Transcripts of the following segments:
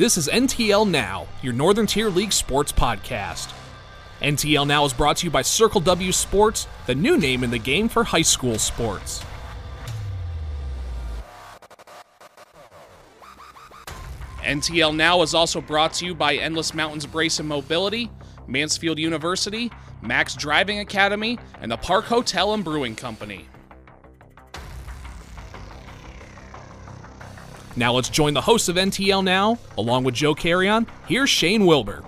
This is NTL Now, your Northern Tier League sports podcast. NTL Now is brought to you by Circle W Sports, the new name in the game for high school sports. NTL Now is also brought to you by Endless Mountains Brace and Mobility, Mansfield University, Max Driving Academy, and the Park Hotel and Brewing Company. Now let's join the hosts of NTL Now, along with Joe Carrion. Here's Shane Wilbur.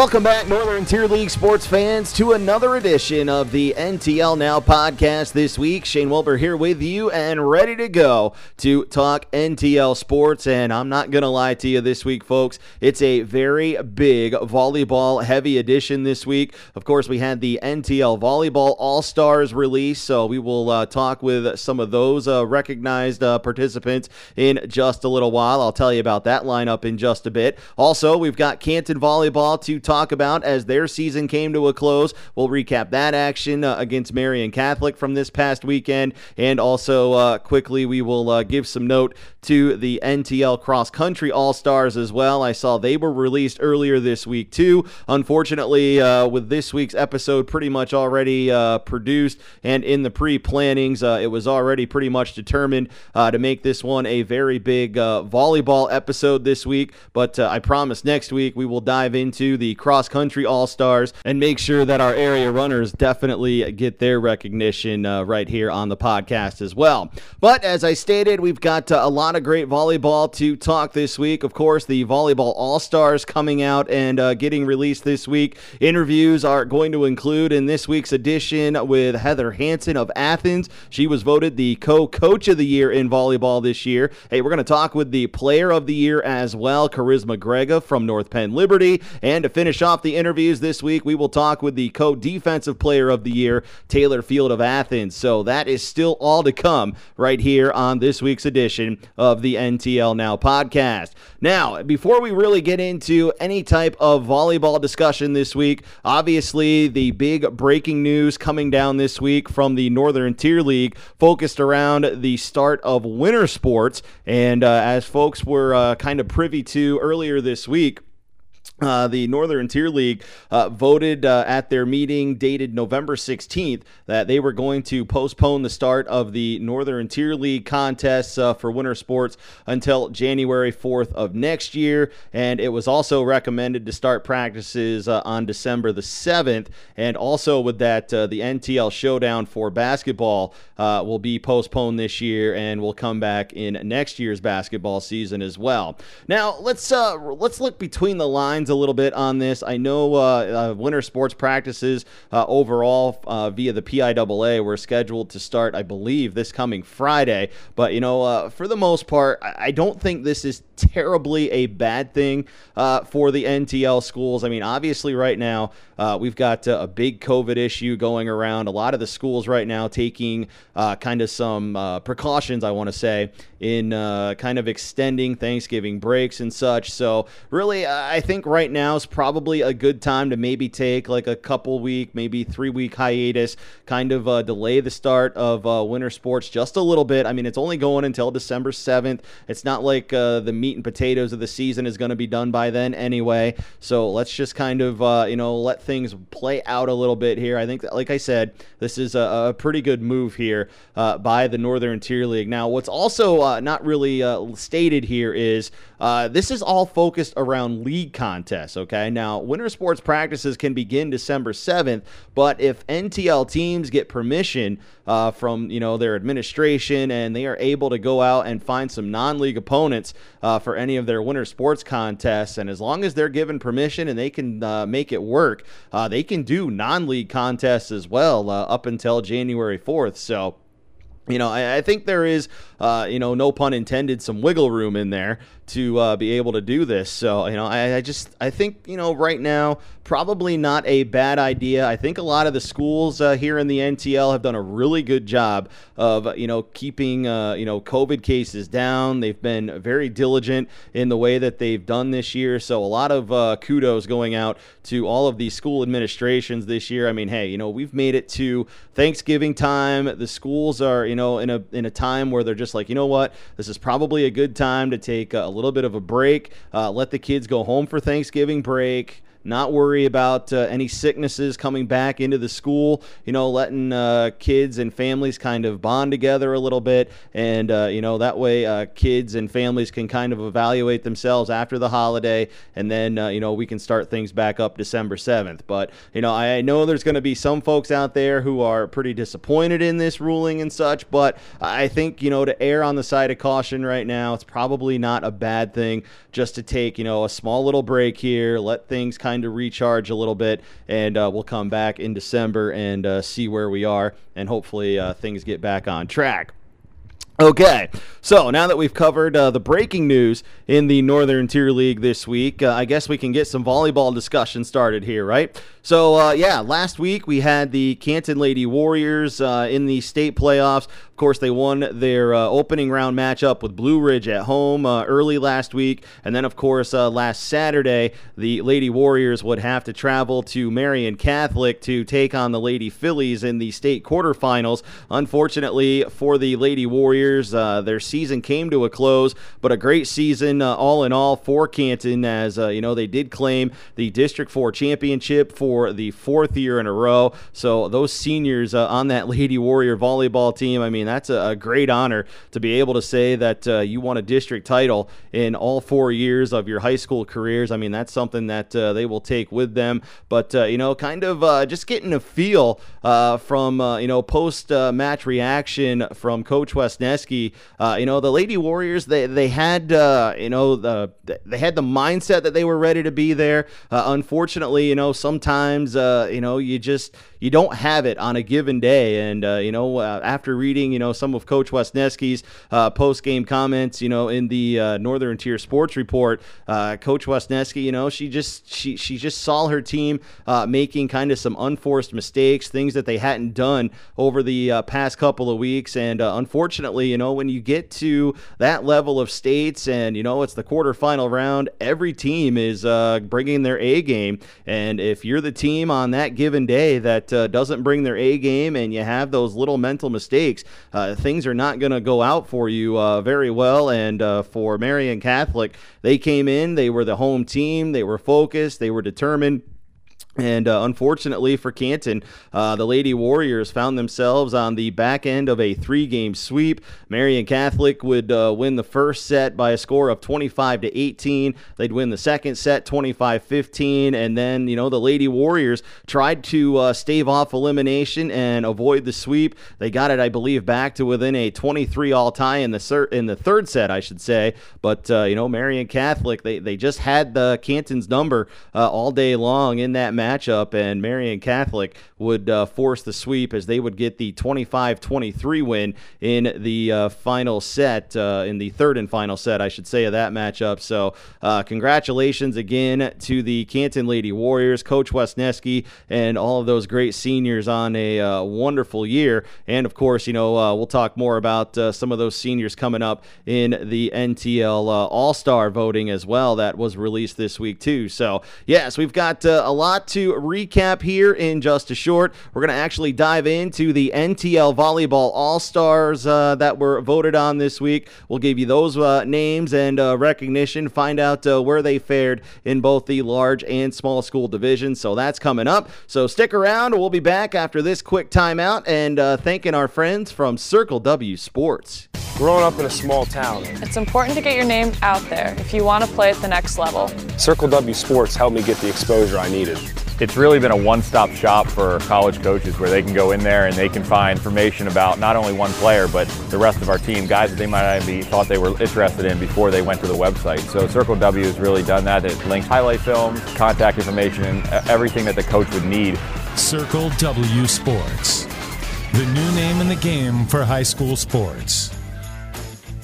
Welcome back, Northern Tier League sports fans, to another edition of the NTL Now podcast this week. Shane Wilbur here with you and ready to go to talk NTL sports. And I'm not going to lie to you this week, folks. It's a very big volleyball heavy edition this week. Of course, we had the NTL Volleyball All Stars release, so we will uh, talk with some of those uh, recognized uh, participants in just a little while. I'll tell you about that lineup in just a bit. Also, we've got Canton Volleyball to talk about as their season came to a close. We'll recap that action uh, against Marian Catholic from this past weekend. And also, uh, quickly, we will uh, give some note to the NTL Cross Country All Stars as well. I saw they were released earlier this week, too. Unfortunately, uh, with this week's episode pretty much already uh, produced and in the pre plannings, it was already pretty much determined to make this one a very big volleyball episode this week. But I promise next week we will dive into the cross country all stars and make sure that our area runners definitely get their recognition uh, right here on the podcast as well. But as I stated, we've got uh, a lot of great volleyball to talk this week. Of course, the volleyball all stars coming out and uh, getting released this week. Interviews are going to include in this week's edition with Heather Hanson of Athens. She was voted the co coach of the year in volleyball this year. Hey, we're going to talk with the player of the year as well, Charisma Grega from North Penn Liberty. And to finish off the interviews this week, we will talk with the co defensive player of the year, Taylor Field of Athens. So that is still all to come right here on this week's edition of the NTL Now podcast. Now, before we really get into any type of volleyball discussion this week, obviously the big breaking news coming down this week from the Northern Tier League focused around the start of winter sports. And uh, as folks were uh, kind of privy to earlier this week, uh, the Northern Tier League uh, voted uh, at their meeting dated November 16th that they were going to postpone the start of the Northern Tier League contests uh, for winter sports until January 4th of next year. And it was also recommended to start practices uh, on December the 7th. And also, with that, uh, the NTL Showdown for basketball will be postponed this year and will come back in next year's basketball season as well. Now, let's let's look between the lines a little bit on this. I know uh, uh, winter sports practices uh, overall uh, via the PIAA were scheduled to start, I believe, this coming Friday. But, you know, uh, for the most part, I don't think this is terribly a bad thing uh, for the NTL schools. I mean, obviously, right now, we've got a big COVID issue going around. A lot of the schools right now taking kind of some precautions, I want to say, in kind of extending Thanksgiving breaks and such. So, really, I think right now is probably a good time to maybe take like a couple week, maybe three week hiatus, kind of uh, delay the start of uh, winter sports just a little bit. I mean, it's only going until December 7th. It's not like uh, the meat and potatoes of the season is going to be done by then anyway. So let's just kind of, uh, you know, let things play out a little bit here. I think, that, like I said, this is a, a pretty good move here uh, by the Northern Tier League. Now, what's also uh, not really stated here is this is all focused around league contests. Okay, now winter sports practices can begin December 7th, but if NTL teams get permission uh, from you know their administration and they are able to go out and find some non-league opponents uh, for any of their winter sports contests, and as long as they're given permission and they can uh, make it work, uh, they can do non-league contests as well uh, up until January 4th. So you know, I, I, think there is, uh, you know, no pun intended, some wiggle room in there to uh, be able to do this. So, you know, I, I, just, I think, you know, right now, probably not a bad idea. I think a lot of the schools uh, here in the NTL have done a really good job of, you know, keeping, uh, you know, COVID cases down. They've been very diligent in the way that they've done this year. So, a lot of uh, kudos going out to all of these school administrations this year. I mean, hey, you know, we've made it to Thanksgiving time. The schools are, you know in a in a time where they're just like, you know what, this is probably a good time to take a little bit of a break, uh, let the kids go home for Thanksgiving break not worry about uh, any sicknesses coming back into the school, you know, letting uh, kids and families kind of bond together a little bit. And, uh, you know, that way uh, kids and families can kind of evaluate themselves after the holiday. And then, uh, you know, we can start things back up December 7th. But, you know, I know there's going to be some folks out there who are pretty disappointed in this ruling and such. But I think, you know, to err on the side of caution right now, it's probably not a bad thing just to take, you know, a small little break here, let things kind kind of recharge a little bit, and uh, we'll come back in December and uh, see where we are, and hopefully uh, things get back on track. Okay, so now that we've covered uh, the breaking news in the Northern Tier League this week, uh, I guess we can get some volleyball discussion started here, right? So, uh, yeah, last week we had the Canton Lady Warriors uh, in the state playoffs. Course, they won their uh, opening round matchup with Blue Ridge at home uh, early last week. And then, of course, last Saturday, the Lady Warriors would have to travel to Marian Catholic to take on the Lady Phillies in the state quarterfinals. Unfortunately for the Lady Warriors, uh, their season came to a close, but a great season uh, all in all for Canton, as uh, you know they did claim the District Four championship for the fourth year in a row. So those seniors uh, on that Lady Warrior volleyball team, I mean that's a, a great honor to be able to say that uh, you won a district title in all four years of your high school careers. I mean that's something that uh, they will take with them. But you know, kind of just getting a feel from you know post match reaction from Coach Wesneski uh, you know, the Lady Warriors, they they had uh, you know the they had the mindset that they were ready to be there. Uh, unfortunately, you know, sometimes uh, you know you just you don't have it on a given day. And uh, you know, uh, after reading you know some of Coach Wesneski's uh, post game comments, you know, in the uh, Northern Tier Sports Report, uh, Coach Wesneski, you know, she just she she just saw her team making kind of some unforced mistakes, things that they hadn't done over the past couple of weeks, and unfortunately you know, when you get to that level of states and, you know, it's the quarterfinal round, every team is uh, bringing their A game. And if you're the team on that given day that uh, doesn't bring their A game and you have those little mental mistakes, uh, things are not going to go out for you uh, very well. And uh, for Marian Catholic, they came in, they were the home team, they were focused, they were determined. And uh, unfortunately for Canton, uh, the Lady Warriors found themselves on the back end of a three game sweep. Marian Catholic would uh, win the first set by a score of 25 to 18. They'd win the second set 25 15. And then, you know, the Lady Warriors tried to uh, stave off elimination and avoid the sweep. They got it, I believe, back to within a 23 all tie in the, ser- in the third set, I should say. But, uh, you know, Marian Catholic, they, they just had the Canton's number uh, all day long in that matchup, and Marian Catholic would uh, force the sweep as they would get the 25 23 win in the uh, final set, uh, in the third and final set, I should say, of that matchup. So, uh, congratulations again to the Canton Lady Warriors, Coach Wesneski, and all of those great seniors on a uh, wonderful year. And of course, you know, uh, we'll talk more about some of those seniors coming up in the NTL All Star voting as well that was released this week, too. So, yes, we've got a lot to recap here in just a short. We're going to actually dive into the NTL Volleyball All Stars uh, that were voted on this week. We'll give you those uh, names and uh, recognition, find out uh, where they fared in both the large and small school divisions. So that's coming up. So stick around. We'll be back after this quick timeout and uh, thanking our friends from Circle W Sports. Growing up in a small town, it's important to get your name out there if you want to play at the next level. Circle W Sports helped me get the exposure I needed. It's really been a one-stop shop for college coaches where they can go in there and they can find information about not only one player but the rest of our team, guys that they might not be thought they were interested in before they went to the website. So Circle W has really done that. It links highlight films, contact information, and everything that the coach would need. Circle W Sports, the new name in the game for high school sports.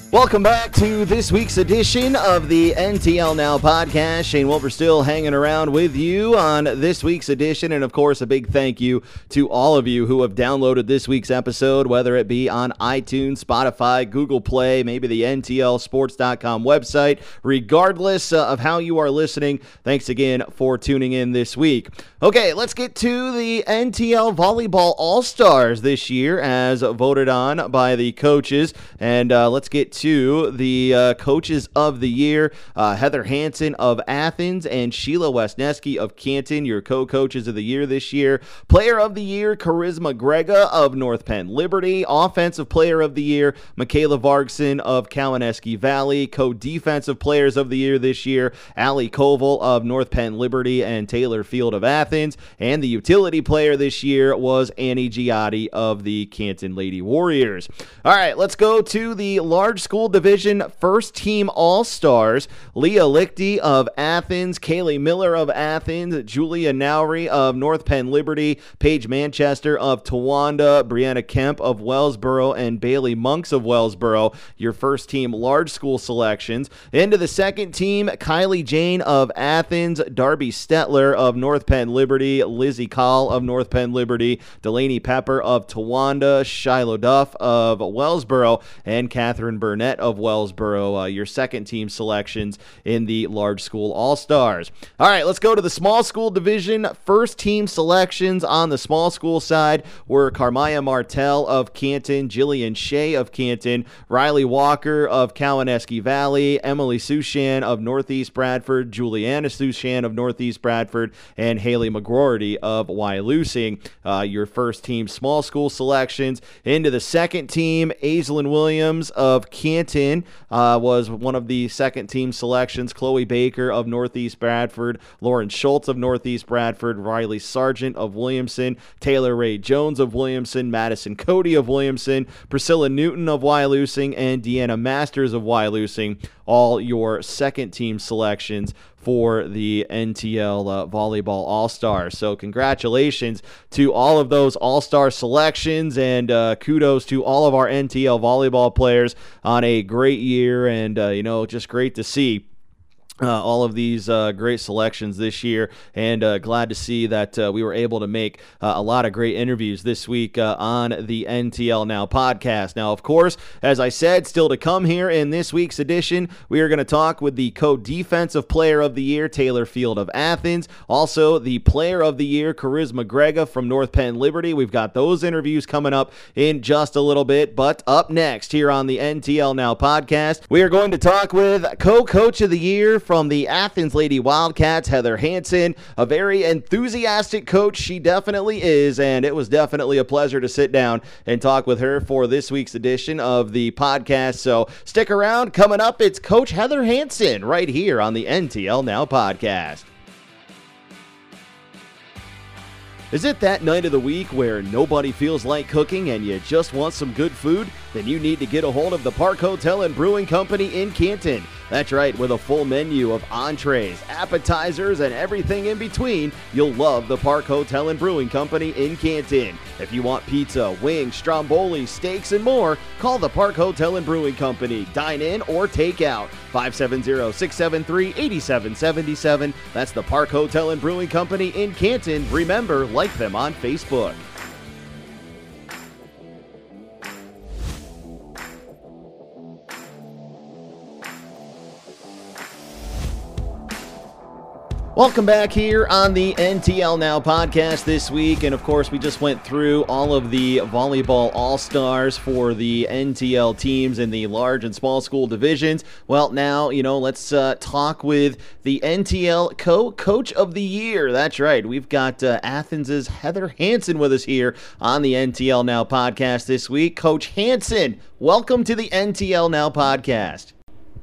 Welcome back to this week's edition of the NTL Now podcast. Shane Wilber still hanging around with you on this week's edition. And of course, a big thank you to all of you who have downloaded this week's episode, whether it be on iTunes, Spotify, Google Play, maybe the NTLSports.com website. Regardless uh, of how you are listening, thanks again for tuning in this week. Okay, let's get to the NTL Volleyball All Stars this year as voted on by the coaches. And uh, let's get to the uh, coaches of the year uh, Heather Hanson of Athens and Sheila Wesneski of Canton, your co coaches of the year this year. Player of the year, Charisma Grega of North Penn Liberty. Offensive player of the year, Michaela Vargson of Cowanesque Valley. Co defensive players of the year this year, Allie Koval of North Penn Liberty and Taylor Field of Athens. And the utility player this year was Annie Giotti of the Canton Lady Warriors. All right, let's go to the large school division first team All Stars. Leah Lichty of Athens, Kaylee Miller of Athens, Julia Nowry of North Penn Liberty, Paige Manchester of Towanda, Brianna Kemp of Wellsboro, and Bailey Monks of Wellsboro. Your first team large school selections. Into the second team, Kylie Jane of Athens, Darby Stetler of North Penn Liberty, Lizzie Call of North Penn Liberty, Delaney Pepper of Towanda, Shiloh Duff of Wellsboro, and Catherine Burnett of Wellsboro, uh, your second team selections in the large school All Stars. All right, let's go to the small school division. First team selections on the small school side were Carmaya Martell of Canton, Jillian Shea of Canton, Riley Walker of Cowanesque Valley, Emily Sushan of Northeast Bradford, Juliana Sushan of Northeast Bradford, and Haley McGroarty of Wyalusing. Uh, your first team small school selections. Into the second team, Aislinn Williams of Canton. Canton uh, was one of the second team selections. Chloe Baker of Northeast Bradford, Lauren Schultz of Northeast Bradford, Riley Sargent of Williamson, Taylor Ray Jones of Williamson, Madison Cody of Williamson, Priscilla Newton of Wyalusing, and Deanna Masters of Wyalusing. All your second team selections for the NTL uh, Volleyball All Stars. So, congratulations to all of those All Star selections, and uh, kudos to all of our NTL volleyball players on a great year. And, uh, you know, just great to see uh, all of these uh, great selections this year, and uh, glad to see that uh, we were able to make uh, a lot of great interviews this week uh, on the NTL Now podcast. Now, of course, as I said, still to come here in this week's edition, we are going to talk with the co defensive player of the year, Taylor Field of Athens, also the player of the year, Charisma Grega from North Penn Liberty. We've got those interviews coming up in just a little bit, but up next here on the NTL Now podcast, we are going to talk with co coach of the year from the Athens Lady Wildcats, Heather Hanson, a very enthusiastic coach. She definitely is, and it was definitely a pleasure to sit down and talk with her for this week's edition of the podcast. So stick around. Coming up, it's Coach Heather Hanson right here on the NTL Now podcast. Is it that night of the week where nobody feels like cooking and you just want some good food? Then you need to get a hold of the Park Hotel and Brewing Company in Canton. That's right, with a full menu of entrees, appetizers, and everything in between, you'll love the Park Hotel and Brewing Company in Canton. If you want pizza, wings, stromboli, steaks, and more, call the Park Hotel and Brewing Company. Dine in or take out. 570-673-8777. That's the Park Hotel and Brewing Company in Canton. Remember, like them on Facebook. Welcome back here on the NTL Now podcast this week. And of course, we just went through all of the volleyball all stars for the NTL teams in the large and small school divisions. Well, now, you know, let's uh, talk with the NTL co coach of the year. That's right. We've got uh, Athens's Heather Hanson with us here on the NTL Now podcast this week. Coach Hanson, welcome to the NTL Now podcast.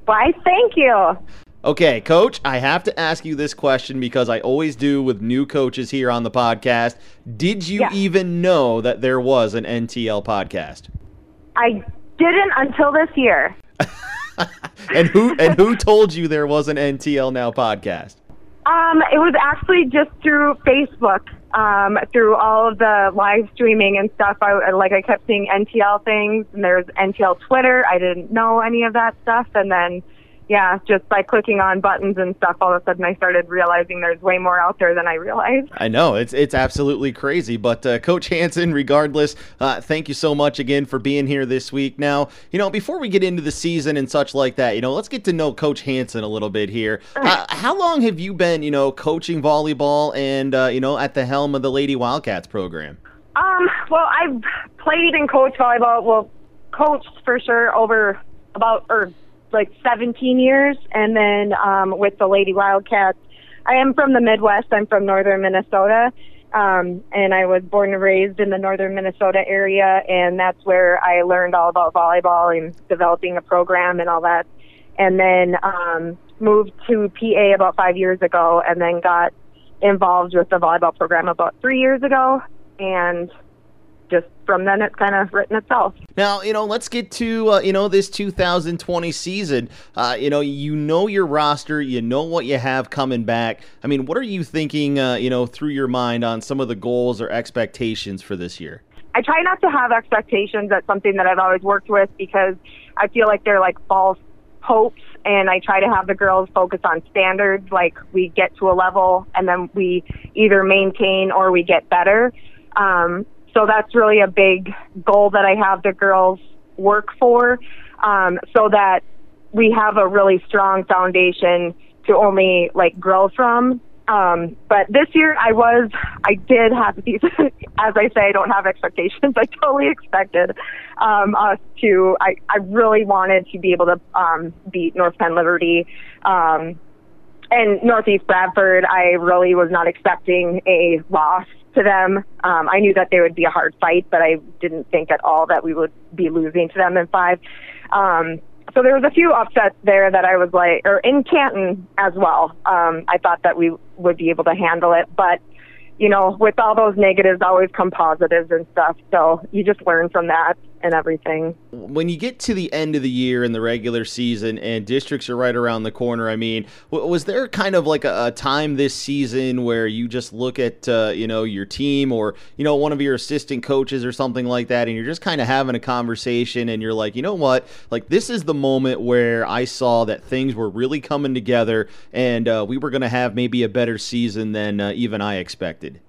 Why, thank you. Okay, coach, I have to ask you this question because I always do with new coaches here on the podcast. Did you Yeah. even know that there was an NTL podcast? I didn't until this year. And who and who told you there was an NTL Now podcast? Um, it was actually just through Facebook. um, through all of the live streaming and stuff. I like I kept seeing NTL things, and there's NTL Twitter. I didn't know any of that stuff, and then yeah, just by clicking on buttons and stuff, all of a sudden I started realizing there's way more out there than I realized. I know it's it's absolutely crazy, but uh, Coach Hanson, regardless, uh, thank you so much again for being here this week. Now, you know, before we get into the season and such like that, you know, let's get to know Coach Hanson a little bit here. Uh, how long have you been, you know, coaching volleyball and uh, you know at the helm of the Lady Wildcats program? Um, well, I've played and coached volleyball. Well, coached for sure over about or like 17 years, and then um, with the Lady Wildcats. I am from the Midwest. I'm from northern Minnesota, um, and I was born and raised in the northern Minnesota area, and that's where I learned all about volleyball and developing a program and all that. And then um, moved to PA about five years ago, and then got involved with the volleyball program about three years ago, and from then it's kind of written itself. Now, you know, let's get to uh, you know this 2020 season. Uh, you know, you know your roster, you know what you have coming back. I mean, what are you thinking? Uh, you know, through your mind on some of the goals or expectations for this year. I try not to have expectations. That's something that I've always worked with because I feel like they're like false hopes and I try to have the girls focus on standards like we get to a level and then we either maintain or we get better. Um, so that's really a big goal that I have the girls work for um, so that we have a really strong foundation to only like grow from. Um, but this year I was, I did have these, as I say, I don't have expectations. I totally expected um, us to, I, I really wanted to be able to um, beat North Penn Liberty. Um, and Northeast Bradford, I really was not expecting a loss to them. Um, I knew that they would be a hard fight, but I didn't think at all that we would be losing to them in five. Um, so there was a few upsets there that I was like, or in Canton as well. Um, I thought that we would be able to handle it, but you know, with all those negatives, always come positives and stuff. So you just learn from that and everything. When you get to the end of the year in the regular season and districts are right around the corner, I mean, was there kind of like a, a time this season where you just look at, uh, you know, your team or, you know, one of your assistant coaches or something like that, and you're just kind of having a conversation and you're like, you know what? Like, this is the moment where I saw that things were really coming together and uh, we were going to have maybe a better season than uh, even I expected.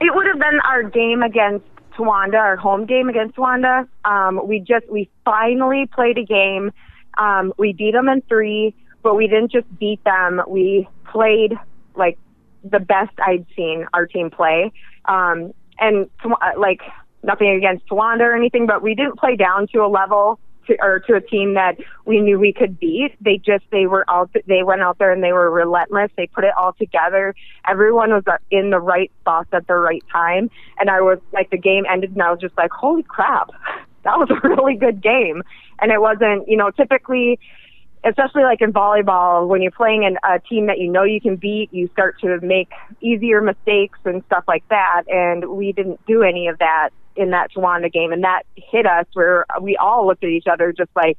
It would have been our game against Towanda, our home game against Wanda. Um, we just we finally played a game. Um, we beat them in three, but we didn't just beat them. We played like the best I'd seen our team play. Um, and like nothing against Wanda or anything, but we didn't play down to a level to, or to a team that we knew we could beat. They just they were out they went out there and they were relentless. They put it all together. Everyone was in the right spots at the right time, and I was like the game ended and I was just like, holy crap, that was a really good game. And it wasn't you know typically especially like in volleyball, when you're playing in a team that you know you can beat, you start to make easier mistakes and stuff like that. And we didn't do any of that in that Towanda game, and that hit us where we all looked at each other just like,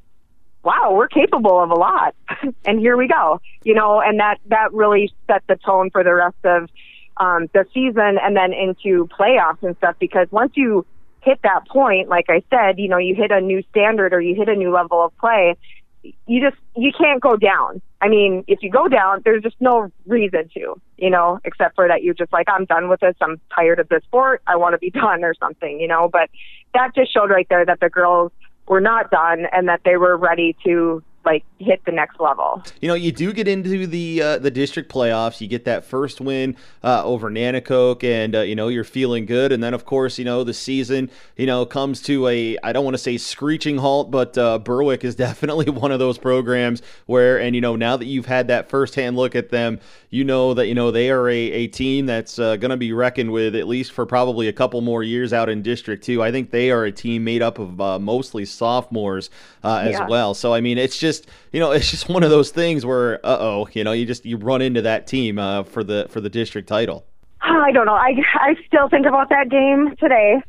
wow, we're capable of a lot, and here we go, you know, and that that really set the tone for the rest of um, the season and then into playoffs and stuff. Because once you hit that point, like I said, you know, you hit a new standard or you hit a new level of play, you just you can't go down. I mean, if you go down, there's just no reason to, you know, except for that you're just like, I'm done with this. I'm tired of this sport. I want to be done or something, you know. But that just showed right there that the girls were not done and that they were ready to like hit the next level. You know, you do get into the uh, the district playoffs. You get that first win uh, over Nanticoke, and uh, you know you're feeling good. And then, of course, you know the season you know comes to a I don't want to say screeching halt, but uh, Berwick is definitely one of those programs where, and you know now that you've had that firsthand look at them, you know that you know they are a, a team that's uh, going to be reckoned with at least for probably a couple more years out in District Two. I think they are a team made up of uh, mostly sophomores as yeah. well. So I mean, it's just just you know it's just one of those things where uh oh you know you just you run into that team uh, for the for the district title. I don't know. I I still think about that game today.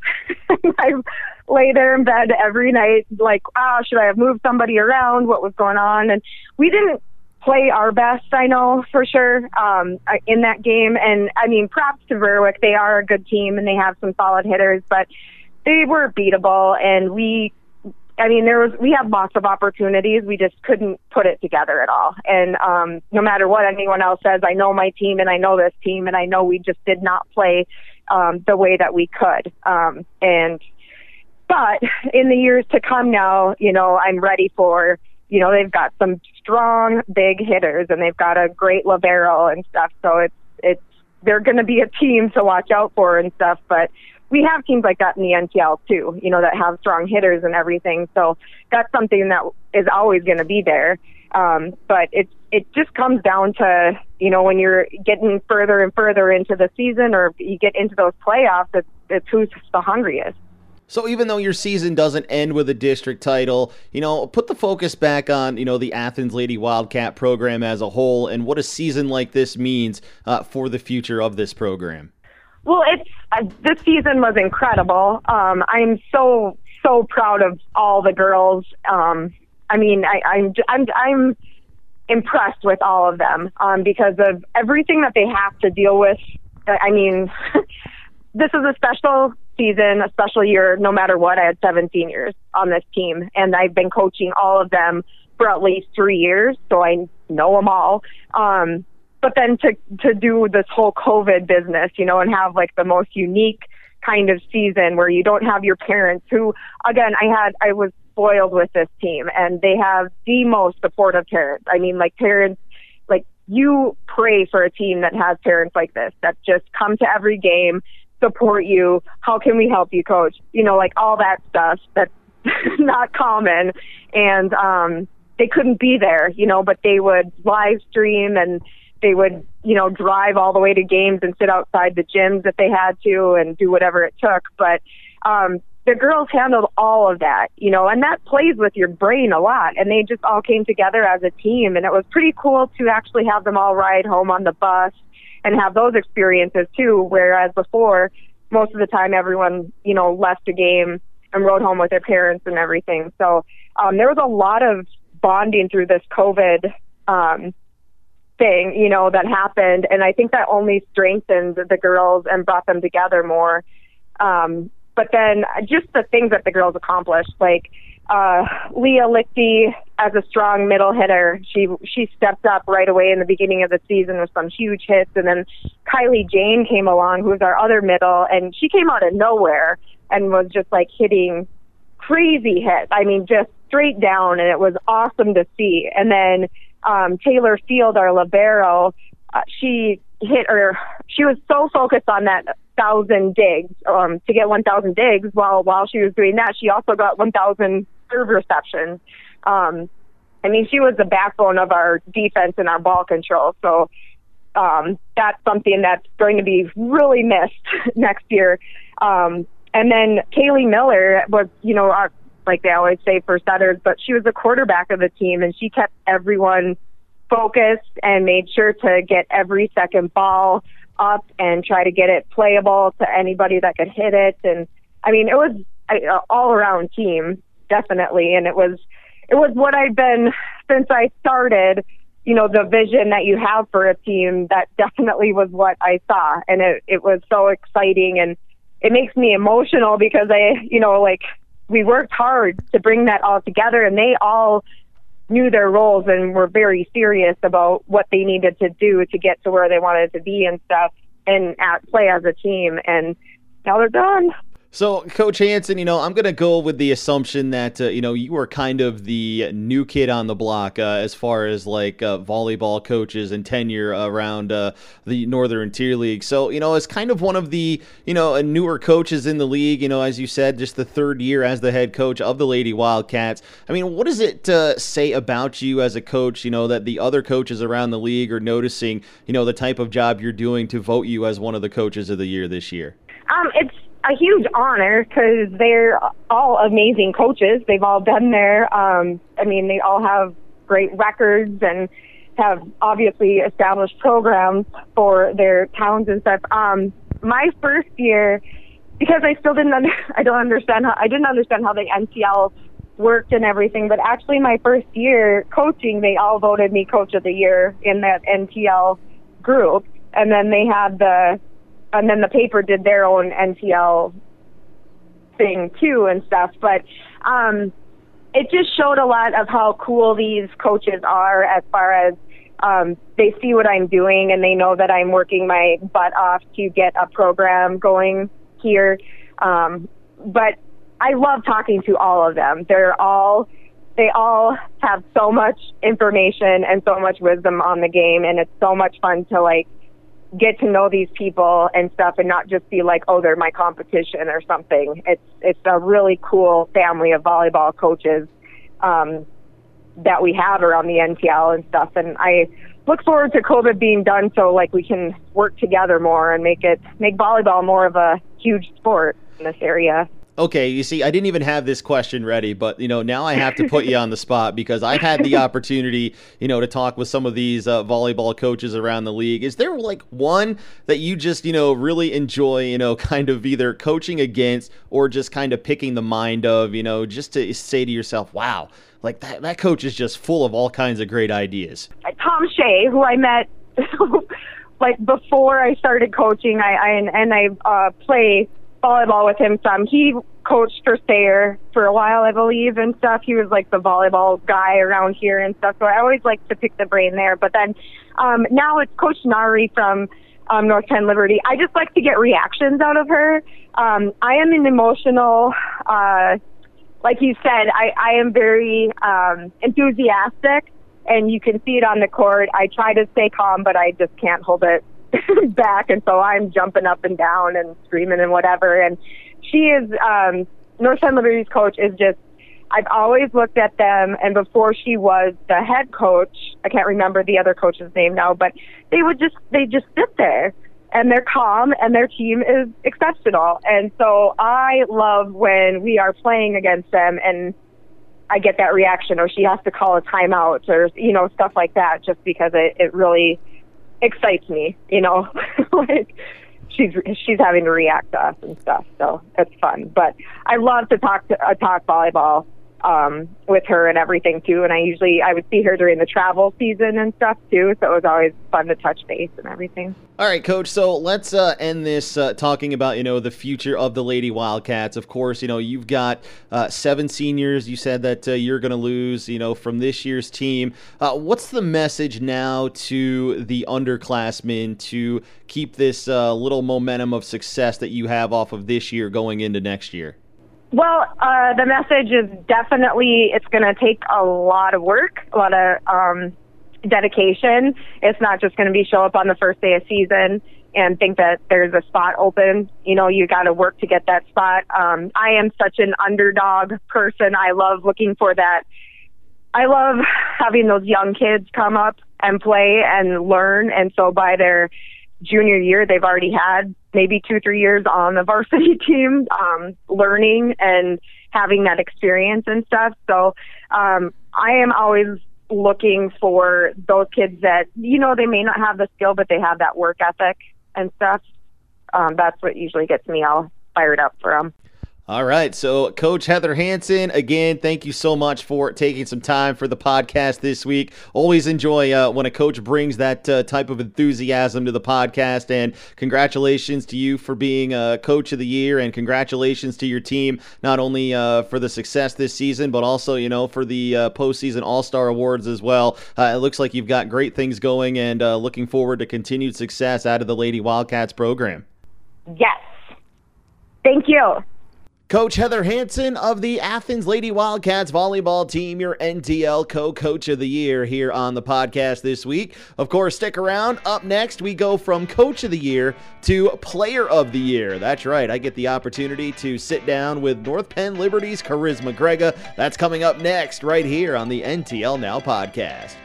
I lay there in bed every night, like, ah, oh, should I have moved somebody around? What was going on? And we didn't play our best. I know for sure um, in that game. And I mean, props to Berwick. They are a good team and they have some solid hitters, but they were beatable. And we, I mean, there was we had lots of opportunities. We just couldn't put it together at all. And um, no matter what anyone else says, I know my team and I know this team, and I know we just did not play um, the way that we could. Um, and but in the years to come now, you know, I'm ready for you know, they've got some strong big hitters and they've got a great libero and stuff. So it's it's they're going to be a team to watch out for and stuff. But we have teams like that in the NTL too, you know, that have strong hitters and everything. So that's something that is always going to be there. Um, but it it just comes down to you know when you're getting further and further into the season or you get into those playoffs, it's, it's who's the hungriest. So even though your season doesn't end with a district title, you know, put the focus back on, you know, the Athens Lady Wildcat program as a whole and what a season like this means uh, for the future of this program. Well, it's uh, this season was incredible. Um, I'm so so proud of all the girls. Um, I mean, I, I'm I'm I'm impressed with all of them um, because of everything that they have to deal with. I mean, this is a special season, a special year, no matter what. I had seven seniors on this team, and I've been coaching all of them for at least three years, so I know them all. Um, but then to to do this whole COVID business, you know, and have like the most unique kind of season where you don't have your parents who again I had I was spoiled with this team and they have the most supportive parents. I mean like parents like you pray for a team that has parents like this that just come to every game support you? How can we help you, coach? You know, like all that stuff that's not common. And um, they couldn't be there, you know, but they would live stream and they would, you know, drive all the way to games and sit outside the gyms if they had to and do whatever it took. But um, the girls handled all of that, you know, and that plays with your brain a lot. And they just all came together as a team. And it was pretty cool to actually have them all ride home on the bus and have those experiences too. Whereas before, most of the time, everyone you know left a game and rode home with their parents and everything. So um, there was a lot of bonding through this COVID um, thing, you know, that happened, and I think that only strengthened the girls and brought them together more. Um, but then just the things that the girls accomplished, like uh, Leah Lichty as a strong middle hitter. She she stepped up right away in the beginning of the season with some huge hits, and then Kylie Jane came along, who's our other middle, and she came out of nowhere and was just like hitting crazy hits. I mean, just straight down, and it was awesome to see. And then um, Taylor Field, our libero, uh, she hit or she was so focused on that thousand digs um, to get 1,000 digs. While while she was doing that, she also got 1,000 serve receptions. Um, I mean, she was the backbone of our defense and our ball control. So um, that's something that's going to be really missed next year. Um, and then Kaylee Miller was, you know, our, like they always say for setters, but she was the quarterback of the team, and she kept everyone focused and made sure to get every second ball up and try to get it playable to anybody that could hit it. And I mean, it was an all around team, definitely. And it was, it was what I've been since I started, you know, the vision that you have for a team that definitely was what I saw. And it, it was so exciting and it makes me emotional because I, you know, like we worked hard to bring that all together and they all knew their roles and were very serious about what they needed to do to get to where they wanted to be and stuff and at play as a team and now they're done. So, Coach Hanson, you know, I'm going to go with the assumption that, uh, you know, you were kind of the new kid on the block uh, as far as like uh, volleyball coaches and tenure around uh, the Northern Tier League. So, you know, as kind of one of the, you know, newer coaches in the league, you know, as you said, just the third year as the head coach of the Lady Wildcats. I mean, what does it uh, say about you as a coach, you know, that the other coaches around the league are noticing, you know, the type of job you're doing to vote you as one of the coaches of the year this year? Um, it's a huge honor because they're all amazing coaches. They've all been there. Um, I mean, they all have great records and have obviously established programs for their towns and stuff. Um, my first year, because I still didn't, under, I don't understand how I didn't understand how the NTL worked and everything. But actually, my first year coaching, they all voted me coach of the year in that NTL group, and then they had the, and then the paper did their own NTL thing too and stuff. But um, it just showed a lot of how cool these coaches are as far as um, they see what I'm doing and they know that I'm working my butt off to get a program going here. Um, but I love talking to all of them. They're all they all have so much information and so much wisdom on the game and it's so much fun to like get to know these people and stuff and not just be like oh they're my competition or something. It's it's a really cool family of volleyball coaches um that we have around the NTL and stuff. And I look forward to COVID being done so like we can work together more and make it make volleyball more of a huge sport in this area Okay, you see, I didn't even have this question ready, but you know, now I have to put you on the spot because I've had the opportunity, you know, to talk with some of these uh, volleyball coaches around the league. Is there like one that you just, you know, really enjoy, you know, kind of either coaching against or just kind of picking the mind of, you know, just to say to yourself, "Wow, like that that coach is just full of all kinds of great ideas." Tom Shea, who I met like before I started coaching, I, I and I uh, play volleyball with him some. He coached for Sayre for a while, I believe, and stuff. He was like the volleyball guy around here and stuff. So I always like to pick the brain there. But then um, now it's Coach Nari from um, North Penn Liberty. I just like to get reactions out of her. Um, I am an emotional, uh, like you said, I, I am very um, enthusiastic, and you can see it on the court. I try to stay calm, but I just can't hold it back, and so I'm jumping up and down and screaming and whatever. And she is um, North Penn Liberty's coach is just. I've always looked at them, and before she was the head coach, I can't remember the other coach's name now, but they would just they just sit there and they're calm and their team is exceptional. And so I love when we are playing against them and I get that reaction or she has to call a timeout or you know stuff like that just because it it really excites me, you know, like she's she's having to react to us and stuff. So it's fun. But I love to talk to uh, talk volleyball um, with her and everything too. And I usually I would see her during the travel season and stuff too. So it was always fun to touch base and everything. All right, coach. So let's uh, end this uh, talking about you know the future of the Lady Wildcats. Of course, you know you've got uh, seven seniors. You said that uh, you're going to lose. You know from this year's team. Uh, what's the message now to the underclassmen to keep this uh, little momentum of success that you have off of this year going into next year? Well, uh, the message is definitely it's going to take a lot of work, a lot of um, dedication. It's not just going to be show up on the first day of season and think that there's a spot open. You know, you got to work to get that spot. Um, I am such an underdog person. I love looking for that. I love having those young kids come up and play and learn. And so by their junior year, they've already had maybe two, three years on the varsity team, um, learning and having that experience and stuff. So um, I am always looking for those kids that, you know, they may not have the skill, but they have that work ethic and stuff. Um, that's what usually gets me all fired up for them. All right. So, Coach Heather Hanson, again, thank you so much for taking some time for the podcast this week. Always enjoy uh, when a coach brings that uh, type of enthusiasm to the podcast. And congratulations to you for being a coach of the year, and congratulations to your team, not only uh, for the success this season, but also, you know, for the uh, postseason All Star Awards as well. Uh, it looks like you've got great things going, and uh, looking forward to continued success out of the Lady Wildcats program. Yes. Thank you. Coach Heather Hanson of the Athens Lady Wildcats volleyball team, your NTL co coach of the year here on the podcast this week. Of course, stick around. Up next, we go from coach of the year to player of the year. That's right, I get the opportunity to sit down with North Penn Liberty's Charisma Grega. That's coming up next, right here on the NTL Now podcast.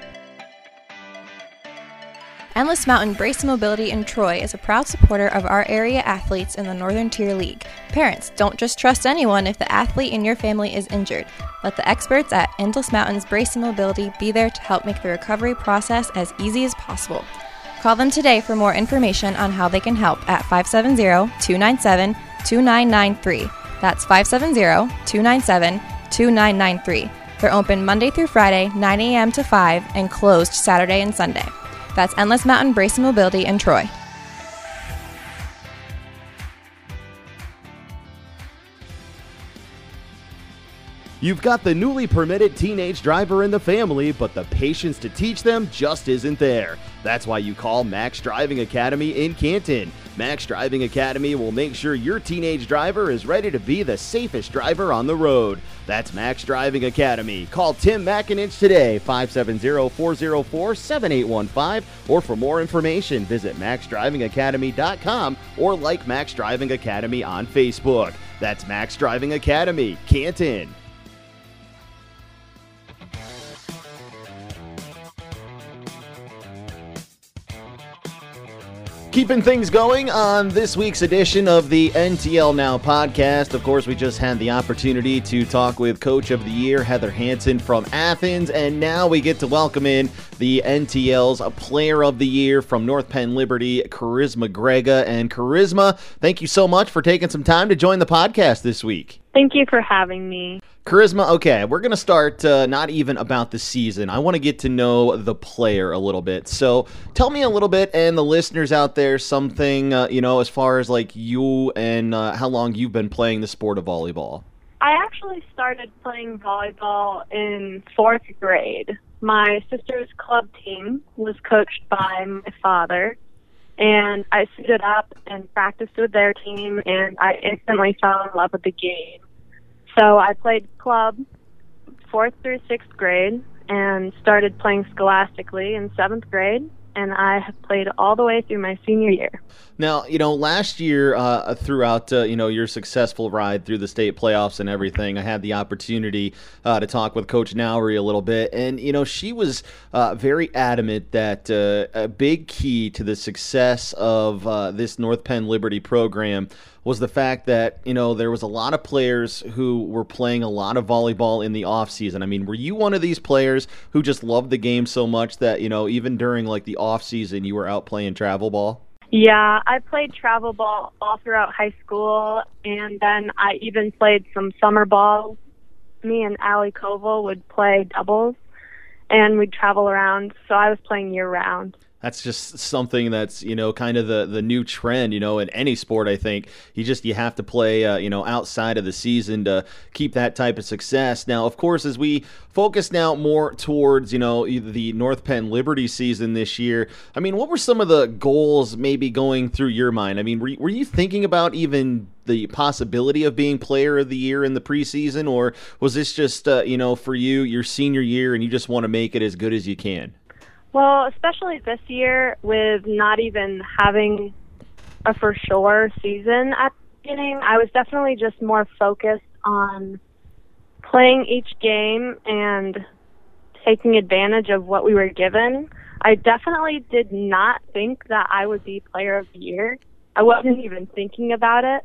Endless Mountain Brace Mobility in Troy is a proud supporter of our area athletes in the Northern Tier League. Parents, don't just trust anyone if the athlete in your family is injured. Let the experts at Endless Mountains Brace Mobility be there to help make the recovery process as easy as possible. Call them today for more information on how they can help at 570 297 2993. That's 570 297 2993. They're open Monday through Friday, 9 a.m. to 5, and closed Saturday and Sunday. That's Endless Mountain Brace and Mobility in Troy. You've got the newly permitted teenage driver in the family, but the patience to teach them just isn't there. That's why you call Max Driving Academy in Canton. Max Driving Academy will make sure your teenage driver is ready to be the safest driver on the road. That's Max Driving Academy. Call Tim McIninch today, 570-404-7815, or for more information, visit maxdrivingacademy.com or like Max Driving Academy on Facebook. That's Max Driving Academy, Canton. Keeping things going on this week's edition of the NTL Now podcast. Of course, we just had the opportunity to talk with Coach of the Year, Heather Hanson from Athens, and now we get to welcome in the NTL's Player of the Year from North Penn Liberty, Charisma Grega. And Charisma, thank you so much for taking some time to join the podcast this week. Thank you for having me. Charisma, okay, we're going to start uh, not even about the season. I want to get to know the player a little bit. So tell me a little bit, and the listeners out there, something, uh, you know, as far as like you and uh, how long you've been playing the sport of volleyball. I actually started playing volleyball in fourth grade. My sister's club team was coached by my father, and I suited up and practiced with their team, and I instantly fell in love with the game. So I played club fourth through sixth grade and started playing scholastically in seventh grade. And I have played all the way through my senior year. Now, you know, last year, uh, throughout, uh, you know, your successful ride through the state playoffs and everything, I had the opportunity uh, to talk with Coach Nowry a little bit. And, you know, she was uh, very adamant that uh, a big key to the success of uh, this North Penn Liberty program was the fact that you know there was a lot of players who were playing a lot of volleyball in the off season. I mean, were you one of these players who just loved the game so much that you know even during like the off season you were out playing travel ball? Yeah, I played travel ball all throughout high school, and then I even played some summer ball. Me and Allie Koval would play doubles, and we'd travel around. So I was playing year round that's just something that's you know kind of the the new trend you know in any sport i think. You just you have to play uh, you know outside of the season to keep that type of success. Now of course as we focus now more towards you know the north penn liberty season this year i mean what were some of the goals maybe going through your mind? I mean were, were you thinking about even the possibility of being player of the year in the preseason or was this just uh, you know for you your senior year and you just want to make it as good as you can well, especially this year with not even having a for sure season at the beginning, I was definitely just more focused on playing each game and taking advantage of what we were given. I definitely did not think that I would be player of the year. I wasn't even thinking about it,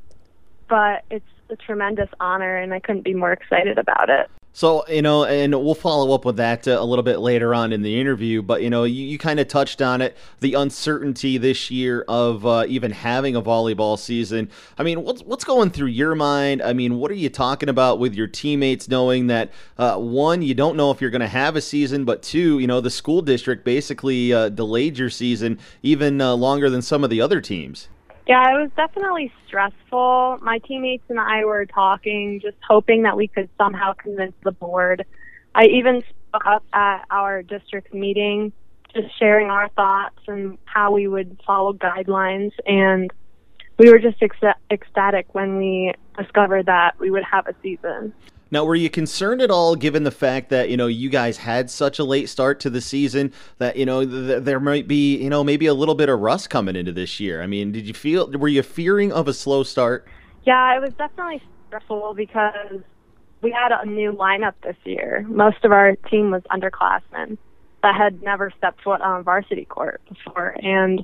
but it's a tremendous honor and I couldn't be more excited about it. So, you know, and we'll follow up with that uh, a little bit later on in the interview, but, you know, you, you kind of touched on it the uncertainty this year of uh, even having a volleyball season. I mean, what's, what's going through your mind? I mean, what are you talking about with your teammates knowing that, uh, one, you don't know if you're going to have a season, but two, you know, the school district basically uh, delayed your season even uh, longer than some of the other teams? Yeah, it was definitely stressful. My teammates and I were talking, just hoping that we could somehow convince the board. I even spoke up at our district meeting, just sharing our thoughts and how we would follow guidelines. And we were just ecstatic when we discovered that we would have a season. Now, were you concerned at all, given the fact that you know you guys had such a late start to the season, that you know th- there might be you know maybe a little bit of rust coming into this year? I mean, did you feel were you fearing of a slow start? Yeah, it was definitely stressful because we had a new lineup this year. Most of our team was underclassmen that had never stepped foot on varsity court before, and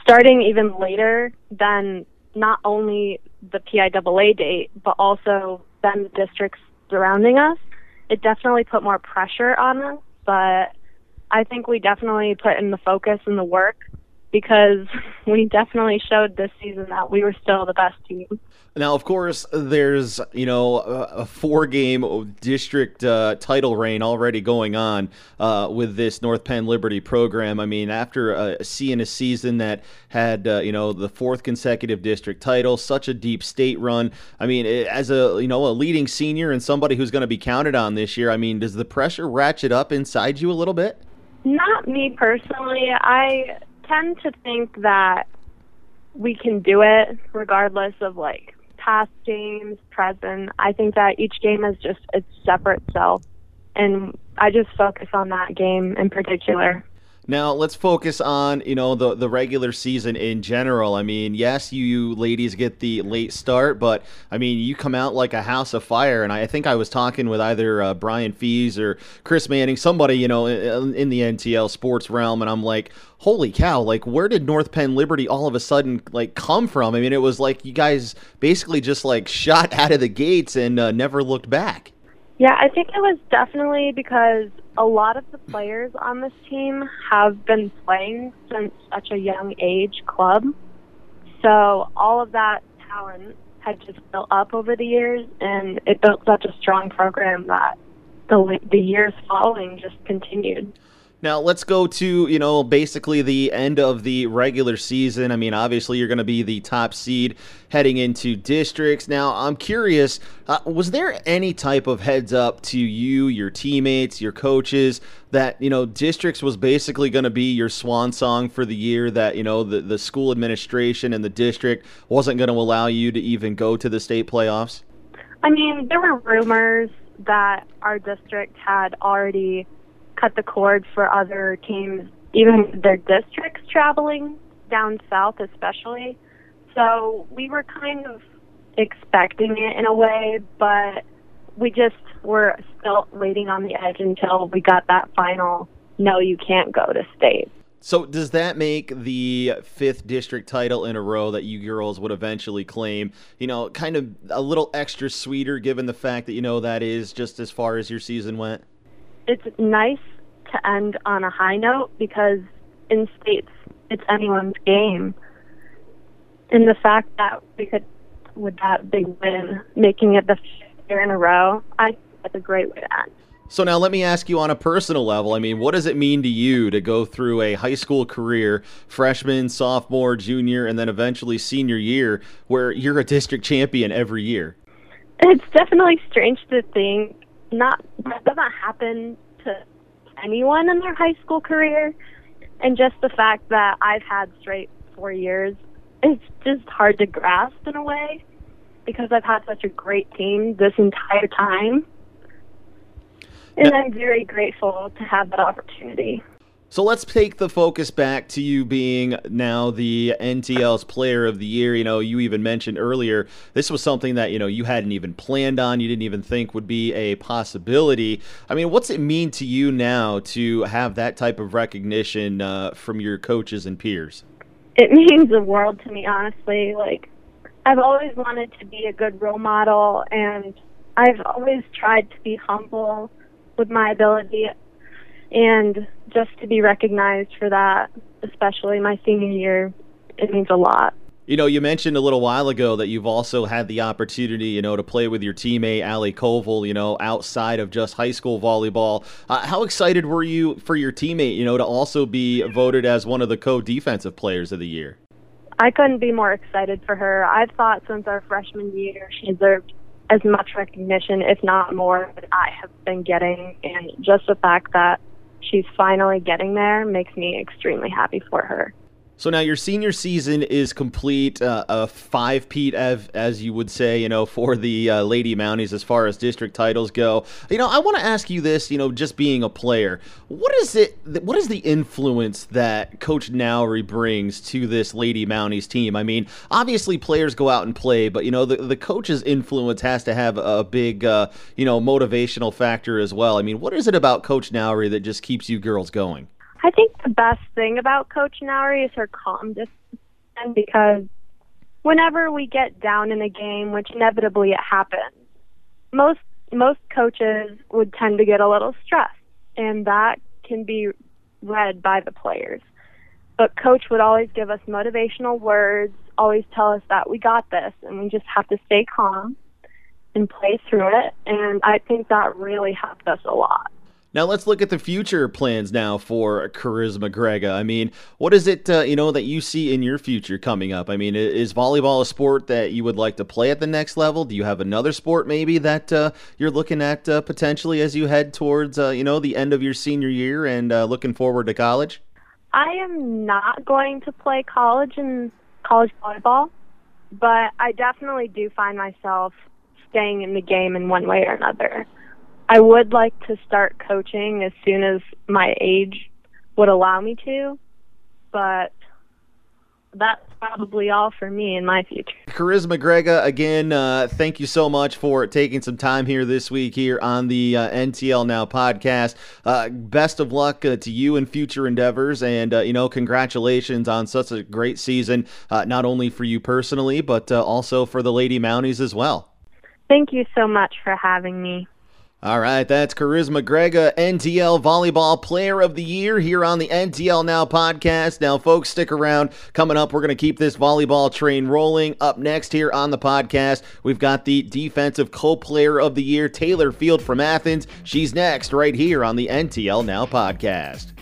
starting even later than not only the PIAA date, but also then the district's surrounding us, it definitely put more pressure on us. But I think we definitely put in the focus and the work because we definitely showed this season that we were still the best team. Now, of course, there's you know a, four-game district uh, title reign already going on uh, with this North Penn Liberty program. I mean, after uh, seeing a season that had uh, you know the fourth consecutive district title, such a deep state run. I mean, as a you know a leading senior and somebody who's going to be counted on this year, I mean, does the pressure ratchet up inside you a little bit? Not me personally. I tend to think that we can do it regardless of like past games, present. I think that each game is just its separate self, and I just focus on that game in particular. Now let's focus on you know the the regular season in general. I mean, yes, you, you ladies get the late start, but I mean you come out like a house of fire. And I think I was talking with either uh, Brian Fees or Chris Manning, somebody you know in, in the NTL sports realm, and I'm like, holy cow! Like where did North Penn Liberty all of a sudden like come from? I mean, it was like you guys basically just like shot out of the gates and uh, never looked back. Yeah, I think it was definitely because a lot of the players on this team have been playing since such a young age club. So all of that talent had just built up over the years, and it built such a strong program that the the years following just continued. Now let's go to you know basically the end of the regular season. I mean, obviously you're going to be the top seed heading into districts. Now I'm curious, uh, was there any type of heads up to you, your teammates, your coaches that you know districts was basically going to be your swan song for the year? That you know the the school administration and the district wasn't going to allow you to even go to the state playoffs. I mean, there were rumors that our district had already cut the cord for other teams, even their districts traveling down south, especially. So we were kind of expecting it in a way, but we just were still waiting on the edge until we got that final no, you can't go to state. So does that make the fifth district title in a row that you girls would eventually claim, you know, kind of a little extra sweeter given the fact that you know that is just as far as your season went? It's nice to end on a high note because in states it's anyone's game. And the fact that we could, with that big win, making it the fifth year in a row, I think that's a great way to end. So now let me ask you on a personal level. I mean, what does it mean to you to go through a high school career, freshman, sophomore, junior, and then eventually senior year, where you're a district champion every year? It's definitely strange to think not that doesn't happen to anyone in their high school career. And just the fact that I've had straight four years, it's just hard to grasp in a way because I've had such a great team this entire time. And I'm very grateful to have that opportunity. So let's take the focus back to you being now the NTL's player of the year. You know, you even mentioned earlier this was something that, you know, you hadn't even planned on, you didn't even think would be a possibility. I mean, what's it mean to you now to have that type of recognition uh, from your coaches and peers? It means the world to me, honestly. Like, I've always wanted to be a good role model, and I've always tried to be humble with my ability and just to be recognized for that, especially my senior year, it means a lot. You know, you mentioned a little while ago that you've also had the opportunity, you know, to play with your teammate Allie Koval, you know, outside of just high school volleyball. Uh, how excited were you for your teammate, you know, to also be voted as one of the co-defensive players of the year? I couldn't be more excited for her. I've thought since our freshman year she deserved as much recognition, if not more, than I have been getting. And just the fact that she's finally getting there makes me extremely happy for her. So now your senior season is complete, uh, a five peat as, as you would say, you know, for the uh, Lady Mounties as far as district titles go. You know, I want to ask you this, you know, just being a player, what is it? What is the influence that Coach Nowry brings to this Lady Mounties team? I mean, obviously players go out and play, but you know, the the coach's influence has to have a big, uh, you know, motivational factor as well. I mean, what is it about Coach Nowry that just keeps you girls going? I think the best thing about Coach Nowry is her calm discipline because whenever we get down in a game, which inevitably it happens, most most coaches would tend to get a little stressed, and that can be read by the players. But coach would always give us motivational words, always tell us that we got this and we just have to stay calm and play through it. And I think that really helped us a lot. Now let's look at the future plans now for Charisma Grega. I mean, what is it uh, you know that you see in your future coming up? I mean, is volleyball a sport that you would like to play at the next level? Do you have another sport maybe that uh, you're looking at uh, potentially as you head towards uh, you know the end of your senior year and uh, looking forward to college? I am not going to play college and college volleyball, but I definitely do find myself staying in the game in one way or another. I would like to start coaching as soon as my age would allow me to, but that's probably all for me in my future. Charisma Grega, again, uh, thank you so much for taking some time here this week here on the uh, NTL Now podcast. Uh, best of luck uh, to you in future endeavors, and uh, you know, congratulations on such a great season, uh, not only for you personally, but also for the Lady Mounties as well. Thank you so much for having me. All right, that's Charisma Grega, NTL Volleyball Player of the Year here on the NTL Now podcast. Now, folks, stick around. Coming up, we're going to keep this volleyball train rolling. Up next here on the podcast, we've got the Defensive Co Player of the Year, Taylor Field from Athens. She's next right here on the NTL Now podcast.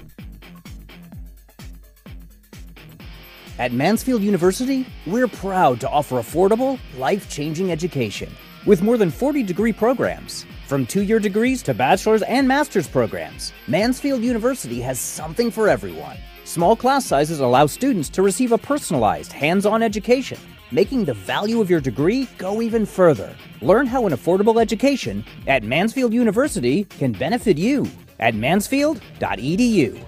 At Mansfield University, we're proud to offer affordable, life changing education with more than 40 degree programs. From two year degrees to bachelor's and master's programs, Mansfield University has something for everyone. Small class sizes allow students to receive a personalized, hands on education, making the value of your degree go even further. Learn how an affordable education at Mansfield University can benefit you at mansfield.edu.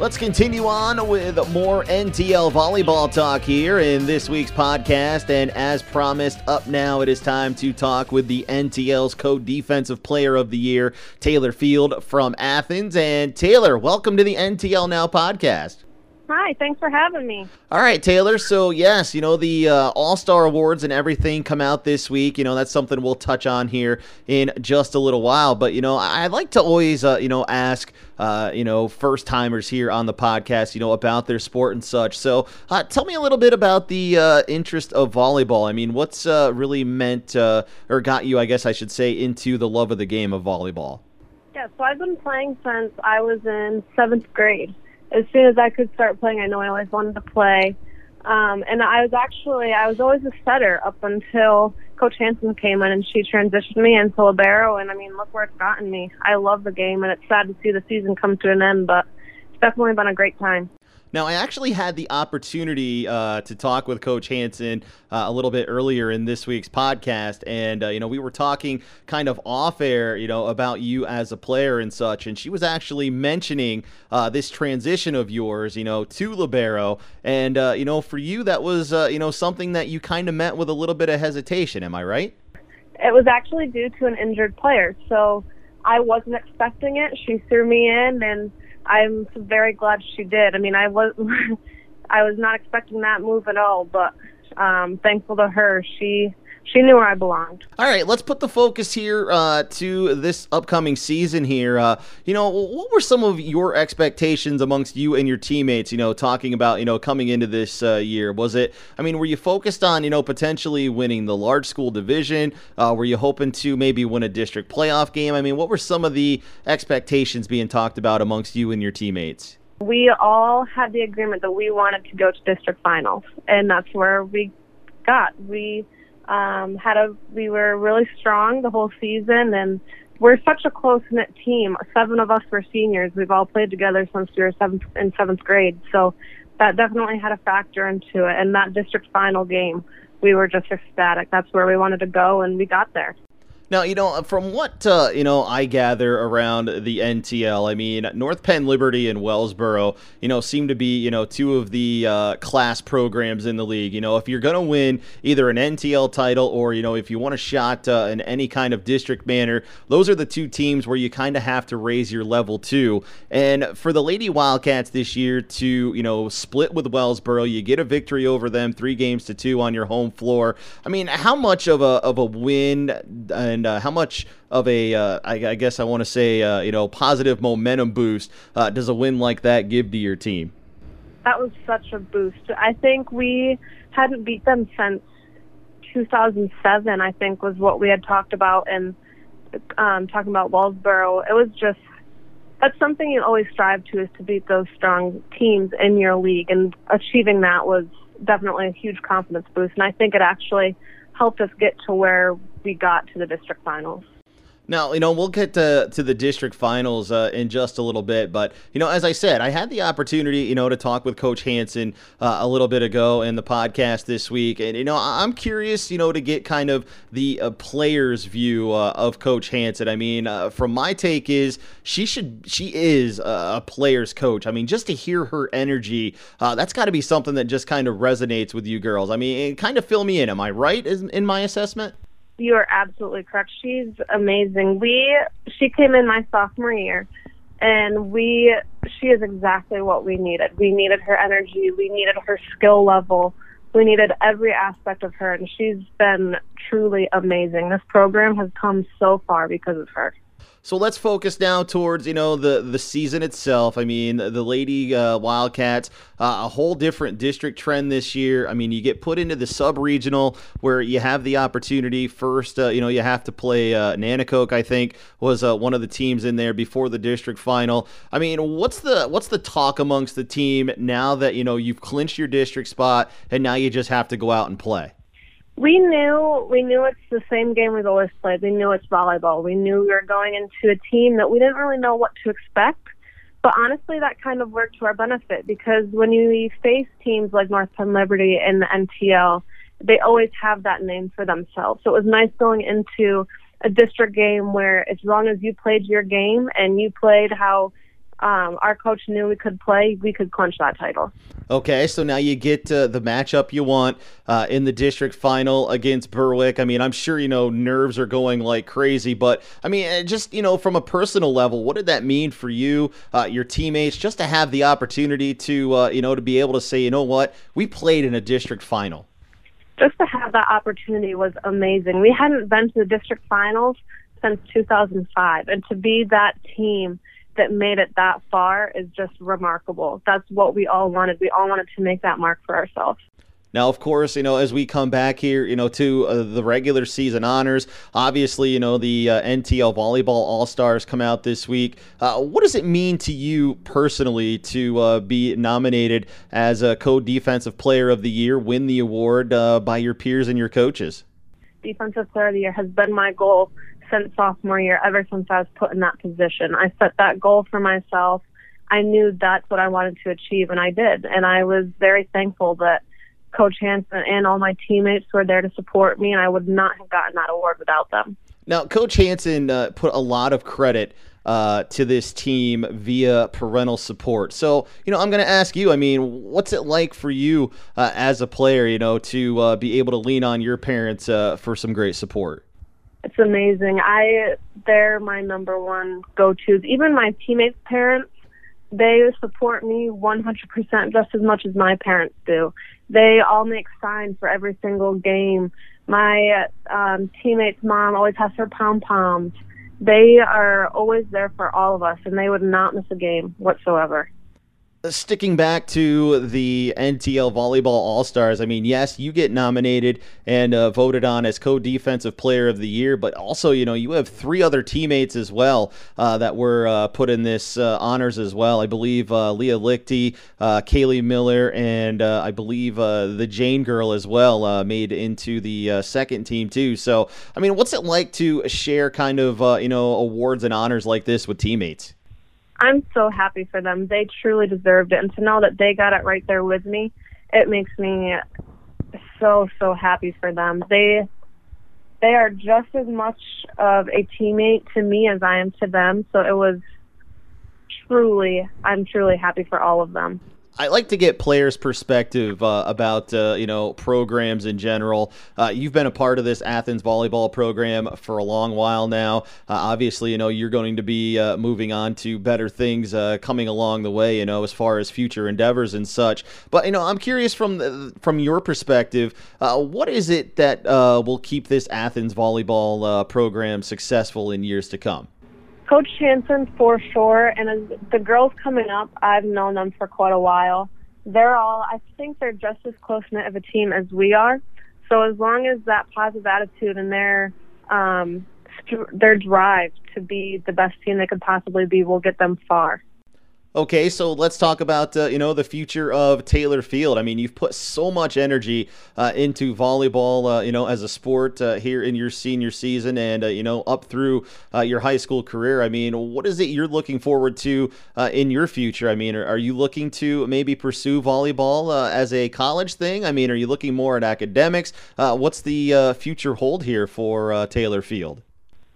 Let's continue on with more NTL volleyball talk here in this week's podcast. And as promised, up now it is time to talk with the NTL's co defensive player of the year, Taylor Field from Athens. And Taylor, welcome to the NTL Now podcast. Hi, thanks for having me. All right, Taylor. So, yes, you know, the uh, All Star Awards and everything come out this week. You know, that's something we'll touch on here in just a little while. But, you know, I like to always, uh, you know, ask, uh, you know, first timers here on the podcast, you know, about their sport and such. So, uh, tell me a little bit about the uh, interest of volleyball. I mean, what's uh, really meant or got you, I guess I should say, into the love of the game of volleyball? Yeah, so I've been playing since I was in seventh grade as soon as I could start playing, I know I always wanted to play. Um, and I was actually, I was always a setter up until Coach Hanson came in and she transitioned me into libero. And I mean, look where it's gotten me. I love the game, and it's sad to see the season come to an end, but it's definitely been a great time. Now, I actually had the opportunity uh, to talk with Coach Hanson uh, a little bit earlier in this week's podcast, and uh, you know we were talking kind of off air, you know, about you as a player and such, and she was actually mentioning uh, this transition of yours, you know, to libero, and uh, you know, for you that was uh, you know something that you kind of met with a little bit of hesitation. Am I right? It was actually due to an injured player, so I wasn't expecting it. She threw me in and I'm very glad she did. I mean, I was I was not expecting that move at all, but um, thankful to her. She she knew where I belonged. All right, let's put the focus here uh, to this upcoming season here. Uh, you know, what were some of your expectations amongst you and your teammates, you know, talking about, you know, coming into this uh, year? Was it, I mean, were you focused on, you know, potentially winning the large school division? Uh, were you hoping to maybe win a district playoff game? I mean, what were some of the expectations being talked about amongst you and your teammates? We all had the agreement that we wanted to go to district finals, and that's where we got. We um, had a we were really strong the whole season, and we're such a close knit team. Seven of us were seniors. We've all played together since we were seventh in seventh grade, so that definitely had a factor into it. And that district final game, we were just ecstatic. That's where we wanted to go, and we got there. Now, you know, from what, uh, you know, I gather around the NTL, I mean, North Penn Liberty and Wellsboro, you know, seem to be, you know, two of the uh, class programs in the league. You know, if you're going to win either an NTL title or, you know, if you want a shot uh, in any kind of district manner, those are the two teams where you kind of have to raise your level to. And for the Lady Wildcats this year to, you know, split with Wellsboro, you get a victory over them, three games to two on your home floor. I mean, how much of a, of a win and and uh, how much of a uh, I, I guess I want to say uh, you know positive momentum boost uh, does a win like that give to your team? That was such a boost. I think we hadn't beat them since 2007. I think was what we had talked about and um, talking about Wellsboro. It was just that's something you always strive to is to beat those strong teams in your league, and achieving that was definitely a huge confidence boost. And I think it actually helped us get to where we got to the district finals. Now, you know, we'll get to, to the district finals uh, in just a little bit. But, you know, as I said, I had the opportunity, you know, to talk with Coach Hanson uh, a little bit ago in the podcast this week. And, you know, I'm curious, you know, to get kind of the uh, player's view uh, of Coach Hanson. I mean, uh, from my take is she should, she is a player's coach. I mean, just to hear her energy, uh, that's got to be something that just kind of resonates with you girls. I mean, kind of fill me in. Am I right in my assessment? You are absolutely correct. She's amazing. We she came in my sophomore year and we she is exactly what we needed. We needed her energy, we needed her skill level, we needed every aspect of her and she's been truly amazing. This program has come so far because of her. So let's focus now towards you know the the season itself. I mean, the Lady uh, Wildcats, uh, a whole different district trend this year. I mean, you get put into the sub regional where you have the opportunity. First, uh, you know, you have to play uh, Nanticoke. I think was uh, one of the teams in there before the district final. I mean, what's the what's the talk amongst the team now that you know you've clinched your district spot and now you just have to go out and play? We knew we knew it's the same game we've always played. We knew it's volleyball. We knew we were going into a team that we didn't really know what to expect. But honestly, that kind of worked to our benefit because when you face teams like North Penn Liberty and the NTL, they always have that name for themselves. So it was nice going into a district game where, as long as you played your game and you played how um, our coach knew we could play, we could clinch that title. Okay, so now you get uh, the matchup you want uh, in the district final against Berwick. I mean, I'm sure you know nerves are going like crazy, but I mean, uh, just you know, from a personal level, what did that mean for you, uh, your teammates, just to have the opportunity to uh, you know to be able to say, you know what, we played in a district final. Just to have that opportunity was amazing. We hadn't been to the district finals since 2005, and to be that team that made it that far is just remarkable. That's what we all wanted. We all wanted to make that mark for ourselves. Now, of course, you know, as we come back here, you know, to uh, the regular season honors, obviously, you know, the uh, NTL Volleyball All Stars come out this week. Uh, what does it mean to you personally to uh, be nominated as a co defensive player of the year, win the award uh, by your peers and your coaches? Defensive player of the year has been my goal since sophomore year, ever since I was put in that position. I set that goal for myself. I knew that's what I wanted to achieve, and I did. And I was very thankful that Coach Hanson and all my teammates were there to support me, and I would not have gotten that award without them. Now, Coach Hanson uh, put a lot of credit uh, to this team via parental support. So, you know, I'm going to ask you. I mean, what's it like for you uh, as a player? You know, to uh, be able to lean on your parents uh, for some great support. It's amazing. I they're my number one go-tos. Even my teammates' parents, they support me 100% just as much as my parents do. They all make signs for every single game. My um, teammates' mom always has her pom poms. They are always there for all of us, and they would not miss a game whatsoever sticking back to the NTL Volleyball All Stars, I mean, yes, you get nominated and uh, voted on as co defensive player of the year, but also, you know, you have three other teammates as well uh, that were uh, put in this uh, honors as well. I believe uh, Leah Lichty, uh, Kaylee Miller, and I believe the Jane girl as well made into the second team, too. So, I mean, what's it like to share kind of, you know, awards and honors like this with teammates? I'm so happy for them. They truly deserved it. And to know that they got it right there with me, it makes me so, so happy for them. They they are just as much of a teammate to me as I am to them. So it was truly, I'm truly happy for all of them. I like to get players' perspective uh, about uh, you know programs in general. Uh, you've been a part of this Athens volleyball program for a long while now. Uh, obviously, you know you're going to be uh, moving on to better things uh, coming along the way. You know as far as future endeavors and such. But you know I'm curious from the, from your perspective, what is it that will keep this Athens volleyball program successful in years to come? Coach Hanson for sure, and as the girls coming up, I've known them for quite a while. They're all, I think they're just as close knit of a team as we are. So as long as that positive attitude and their um, their drive to be the best team they could possibly be will get them far. Okay, so let's talk about uh, you know the future of Taylor Field. I mean, you've put so much energy uh, into volleyball, uh, you know, as a sport uh, here in your senior season, and uh, you know up through uh, your high school career. I mean, what is it you're looking forward to in your future? I mean, are, are, you looking to maybe pursue volleyball as a college thing? I mean, are you looking more at academics? what's the future hold here for Taylor Field?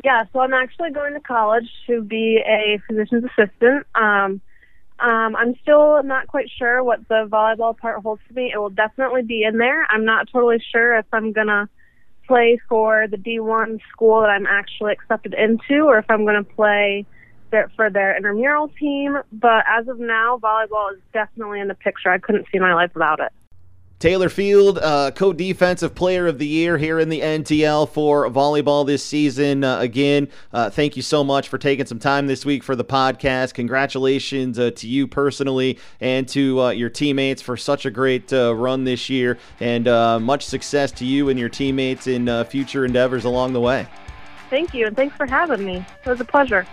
Yeah, so I'm actually going to college to be a physician's assistant. Um, um, I'm still not quite sure what the volleyball part holds for me. It will definitely be in there. I'm not totally sure if I'm gonna play for the D1 school that I'm actually accepted into, or if I'm gonna play for their intramural team. But as of now, volleyball is definitely in the picture. I couldn't see my life without it. Taylor Field, uh, co defensive player of the year here in the NTL for volleyball this season. Uh, again, uh, thank you so much for taking some time this week for the podcast. Congratulations uh, to you personally and to uh, your teammates for such a great uh, run this year, and much success to you and your teammates in future endeavors along the way. Thank you, and thanks for having me. It was a pleasure.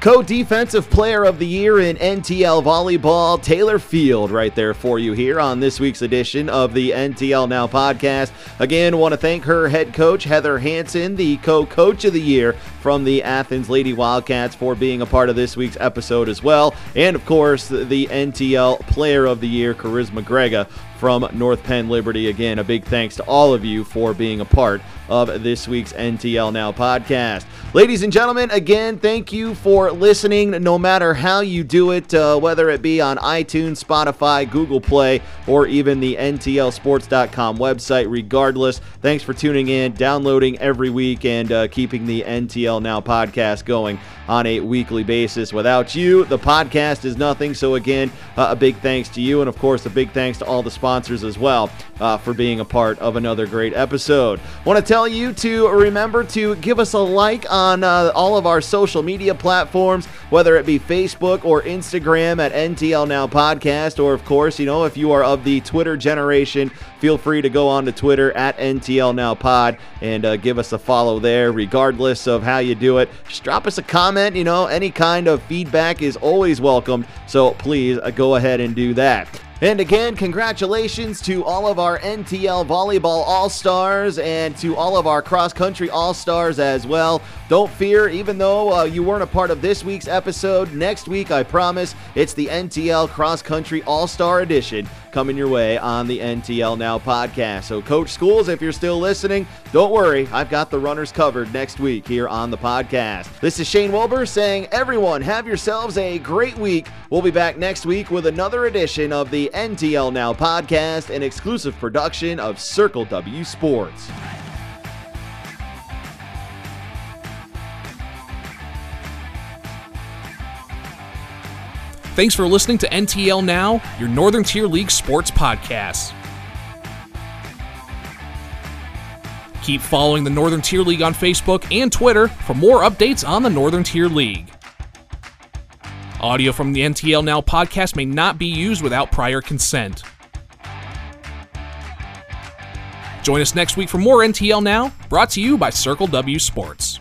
Co Defensive Player of the Year in NTL Volleyball, Taylor Field, right there for you here on this week's edition of the NTL Now podcast. Again, want to thank her head coach, Heather Hanson, the co coach of the year from the Athens Lady Wildcats, for being a part of this week's episode as well. And of course, the NTL Player of the Year, Charisma Grega from North Penn Liberty. Again, a big thanks to all of you for being a part of this week's NTL Now podcast. Ladies and gentlemen, again, thank you for listening, no matter how you do it, uh, whether it be on iTunes, Spotify, Google Play, or even the NTLSports.com website. Regardless, thanks for tuning in, downloading every week, and uh, keeping the NTL Now podcast going on a weekly basis. Without you, the podcast is nothing. So, again, uh, a big thanks to you, and of course, a big thanks to all the sponsors as well uh, for being a part of another great episode. Want to tell you to remember to give us a like on uh, all of our social media platforms, whether it be Facebook or Instagram at NTL Now Podcast, or of course, you know, if you are of the Twitter generation, feel free to go on to Twitter at NTL Now Pod and uh, give us a follow there, regardless of how you do it. Just drop us a comment. You know, any kind of feedback is always welcome. So please uh, go ahead and do that. And again, congratulations to all of our NTL Volleyball All Stars and to all of our cross country All Stars as well. Don't fear, even though uh, you weren't a part of this week's episode, next week, I promise, it's the NTL Cross Country All Star Edition coming your way on the NTL Now podcast. So, Coach Schools, if you're still listening, don't worry, I've got the runners covered next week here on the podcast. This is Shane Wilbur saying, everyone, have yourselves a great week. We'll be back next week with another edition of the NTL Now podcast, an exclusive production of Circle W Sports. Thanks for listening to NTL Now, your Northern Tier League sports podcast. Keep following the Northern Tier League on Facebook and Twitter for more updates on the Northern Tier League. Audio from the NTL Now podcast may not be used without prior consent. Join us next week for more NTL Now, brought to you by Circle W Sports.